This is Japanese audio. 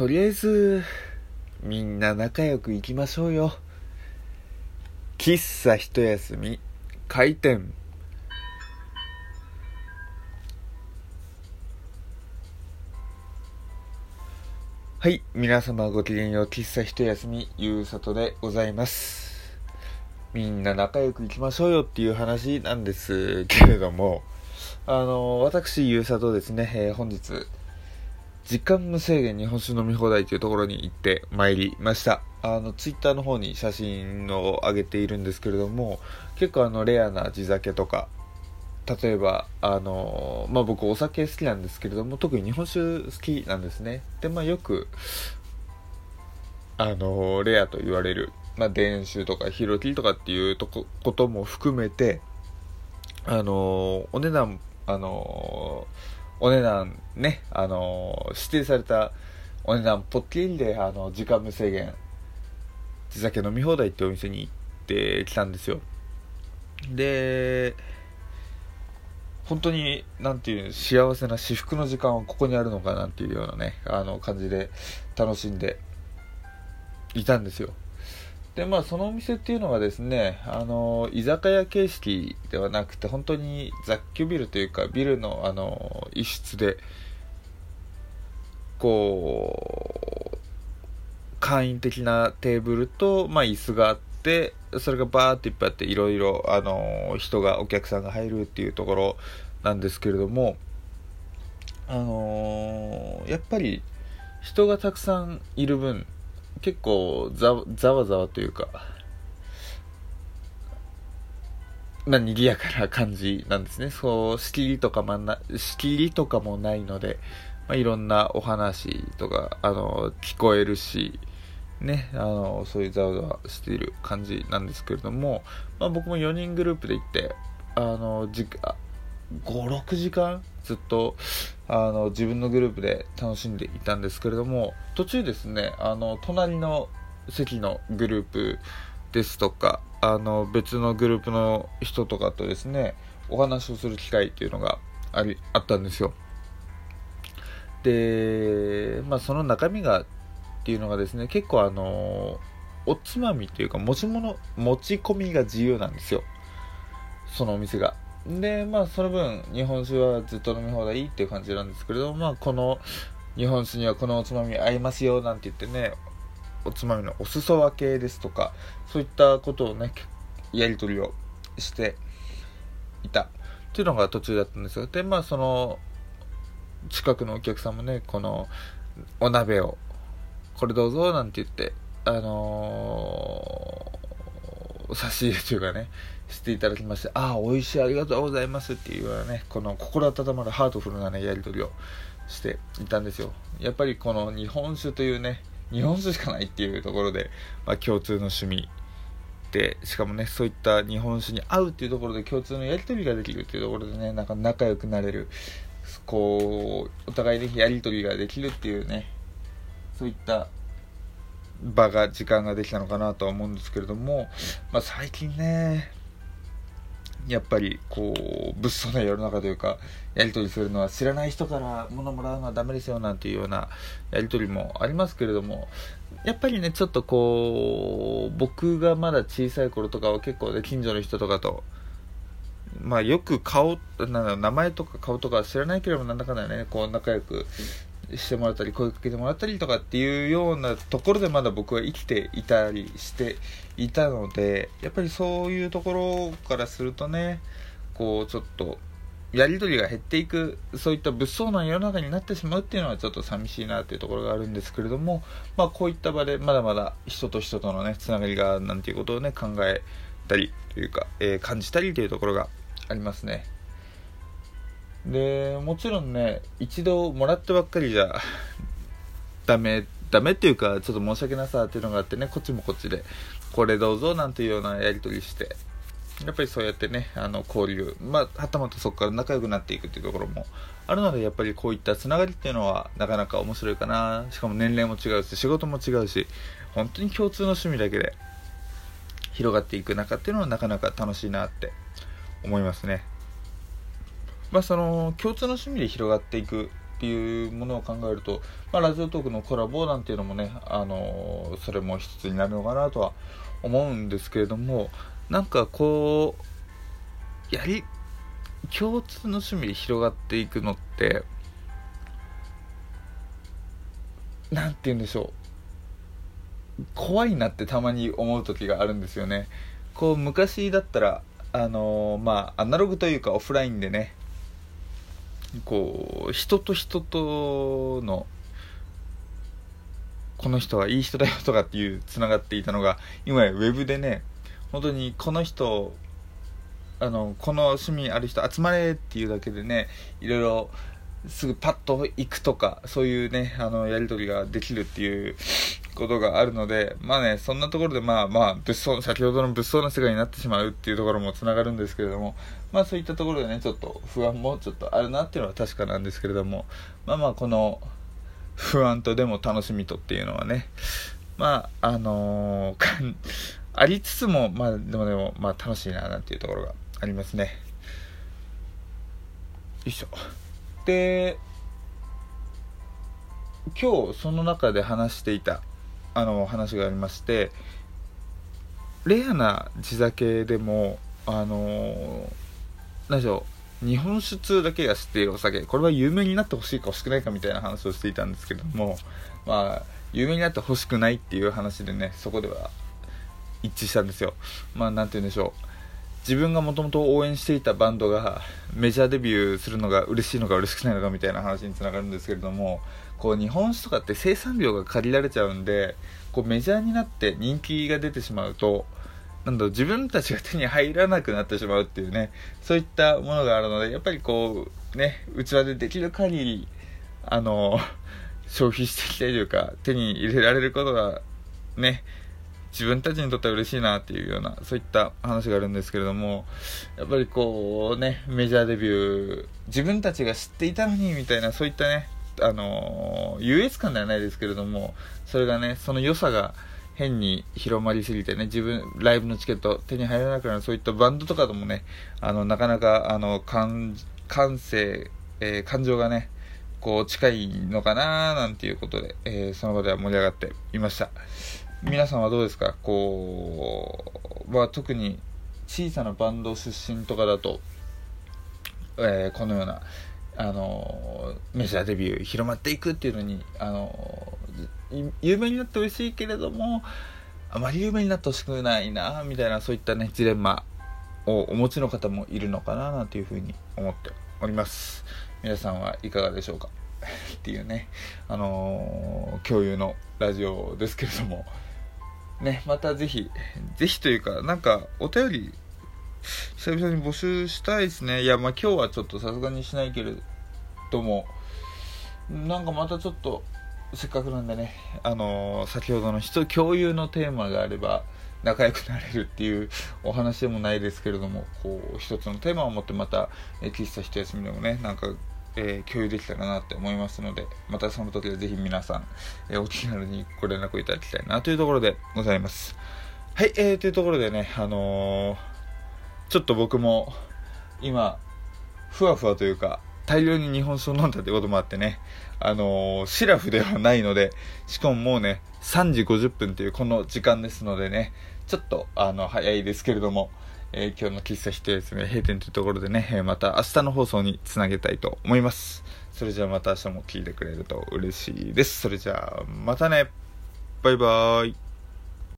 とりあえずみんな仲良くいきましょうよ。喫茶一休み開店。はい皆様ごきげんよう。喫茶一休みゆうさとでございます。みんな仲良くいきましょうよっていう話なんですけれどもあの私ゆうさとですね、えー、本日時間無制限日本酒飲み放題というところに行ってまいりました。あのツイッターの方に写真を上げているんですけれども結構あのレアな地酒とか例えばあのまあ僕お酒好きなんですけれども特に日本酒好きなんですね。でまあよくあのレアと言われるまあ伝酒とかヒロキとかっていうとこことも含めてあのお値段あのお値段ね、あの指定されたお値段ポッキリで、あの、時間無制限、地酒飲み放題ってお店に行ってきたんですよ。で、本当に、なんていう、幸せな至福の時間はここにあるのかなっていうようなね、あの、感じで楽しんでいたんですよ。でまあそのお店っていうのはですねあの居酒屋形式ではなくて本当に雑居ビルというかビルのあの一室でこう簡易的なテーブルと、まあ、椅子があってそれがバーっていっぱいあっていろいろあの人がお客さんが入るっていうところなんですけれどもあのやっぱり人がたくさんいる分結構ざざわざわというかまあ賑やかな感じなんですね。そう仕切りとかもな仕切りとかもないので、まあ、いろんなお話とかあの聞こえるしね、あのそういうざわざわしている感じなんですけれども、まあ、僕も4人グループで行ってあのじ56時間？ずっとあの自分のグループで楽しんでいたんですけれども途中ですねあの隣の席のグループですとかあの別のグループの人とかとですねお話をする機会っていうのがありあったんですよ。でまあその中身がっていうのがですね結構あのおつまみというか持ち物持ち込みが自由なんですよ。そのお店が。でまあその分日本酒はずっと飲み放題っていう感じなんですけれどもまあこの日本酒にはこのおつまみ合いますよなんて言ってねおつまみのお裾分けですとかそういったことをねやり取りをしていた。っていうのが途中だったんですよ。でまあその近くのお客さんもねこのお鍋をこれどうぞなんて言ってあのー、差し入れというかねしていただきまして、ああ、美味しい、ありがとうございますっていうようなね、この心温まるハートフルなね、やり取りをしていたんですよ。やっぱりこの日本酒というね、日本酒しかないっていうところで、まあ、共通の趣味で、しかもね、そういった日本酒に合うっていうところで共通のやり取りができるっていうところでね、なんか仲良くなれる、こう、お互いでやり取りができるっていうね、そういった場が、時間ができたのかなとは思うんですけれども、まあ、最近ね、やっぱりこう物騒な世の中というかやり取りするのは知らない人から物もらうのはダメですよなんていうようなやり取りもありますけれどもやっぱりねちょっとこう僕がまだ小さい頃とかは結構ね近所の人とかとまあよく顔なん名前とか顔とか知らないければなんだかんだねこう仲良くしてもらったり声かけてもらったりとかっていうようなところでまだ僕は生きていたりしていたのでやっぱりそういうところからするとねこうちょっとやり取りが減っていくそういった物騒な世の中になってしまうっていうのはちょっと寂しいなっていうところがあるんですけれどもまあこういった場でまだまだ人と人とのねつながりがなんていうことをね考えたりというか、えー、感じたりというところがありますね。でもちろんね一度もらってばっかりじゃダメダメっていうかちょっと申し訳なさっていうのがあってねこっちもこっちでこれどうぞなんていうようなやり取りしてやっぱりそうやってねあの交流まあはたまたそこから仲良くなっていくっていうところもあるのでやっぱりこういったつながりっていうのはなかなか面白いかな。しかも年齢も違うし仕事も違うし本当に共通の趣味だけで広がっていく中っていうのはなかなか楽しいなって思いますね。まあ、その共通の趣味で広がっていくっていうものを考えると、まあ、ラジオトークのコラボなんていうのもね、あのそれも一つになるのかなとは思うんですけれどもなんかこうやり共通の趣味で広がっていくのって何て言うんでしょう。怖いなってたまに思う時があるんですよね。こう昔だったらあのー、まあアナログというかオフラインでねこう人と人とのこの人はいい人だよとかっていうつながっていたのが今やウェブでね本当にこの人あのこの趣味ある人集まれっていうだけでねいろいろすぐパッと行くとかそういうねあのやり取りができるっていうことがあるのでまあねそんなところでまあまあ物騒先ほどの物騒な世界になってしまうっていうところもつながるんですけれどもまあそういったところでねちょっと不安もちょっとあるなっていうのは確かなんですけれどもまあまあこの不安とでも楽しみとっていうのはねまああのー、ありつつもまあでもでもまあ楽しいななんていうところがありますね。よいしょ。で今日その中で話していたあの話がありましてレアな地酒でもあの何でしょう日本酒通だけが知っているお酒これは有名になってほしいか欲しくないかみたいな話をしていたんですけどもまあ有名になってほしくないっていう話でねそこでは一致したんですよ。まあ何て言うんでしょう自分がもともと応援していたバンドがメジャーデビューするのが嬉しいのか嬉しくないのかみたいな話につながるんですけれどもこう日本酒とかって生産量が借りられちゃうんでこうメジャーになって人気が出てしまうとなんだ自分たちが手に入らなくなってしまうっていうねそういったものがあるのでやっぱりこうね器でできる限りあの消費していきたいというか手に入れられることがね自分たちにとっては嬉しいなっていうようなそういった話があるんですけれどもやっぱりこうねメジャーデビュー自分たちが知っていたのにみたいなそういったねあの優越感ではないですけれどもそれがねその良さが変に広まりすぎてね自分ライブのチケット手に入らなくなるそういったバンドとかでもねあのなかなかあの感感性、えー、感情がねこう近いのかななんていうことで、えー、その場では盛り上がっていました。皆さんはどうですか？こう、まあ、特に小さなバンド出身とかだと、えー、このような、あのメジャーデビュー広まっていくっていうのに、あの有名になってほしいけれどもあまり有名になってほしくないなみたいなそういったねジレンマをお持ちの方もいるのかななんていうふうに思っております。皆さんはいかがでしょうか？っていうねあのー、共有のラジオですけれども。ね、またぜひ、ぜひというか、なんか、お便り、久々に募集したいですね。いや、まあ今日はちょっとさすがにしないけれども、なんかまたちょっと、せっかくなんでね、あのー、先ほどの人共有のテーマがあれば、仲良くなれるっていうお話でもないですけれども、こう、一つのテーマを持ってまた、え喫茶一休みでもね、なんかえー、共有できたらなって思いますので、またその時はぜひ皆さん、えー、お気軽にご連絡いただきたいなというところでございます。はい、えー、というところでね、あのー、ちょっと僕も今、ふわふわというか、大量に日本酒を飲んだということもあってね、あのー、シラフではないので、しかももうね、3時50分というこの時間ですのでね、ちょっと、あの、早いですけれども、えー、今日の喫茶否定ですね、閉店というところでね、え、また明日の放送につなげたいと思います。それじゃあまた明日も聞いてくれると嬉しいです。それじゃあ、またねバイバーイ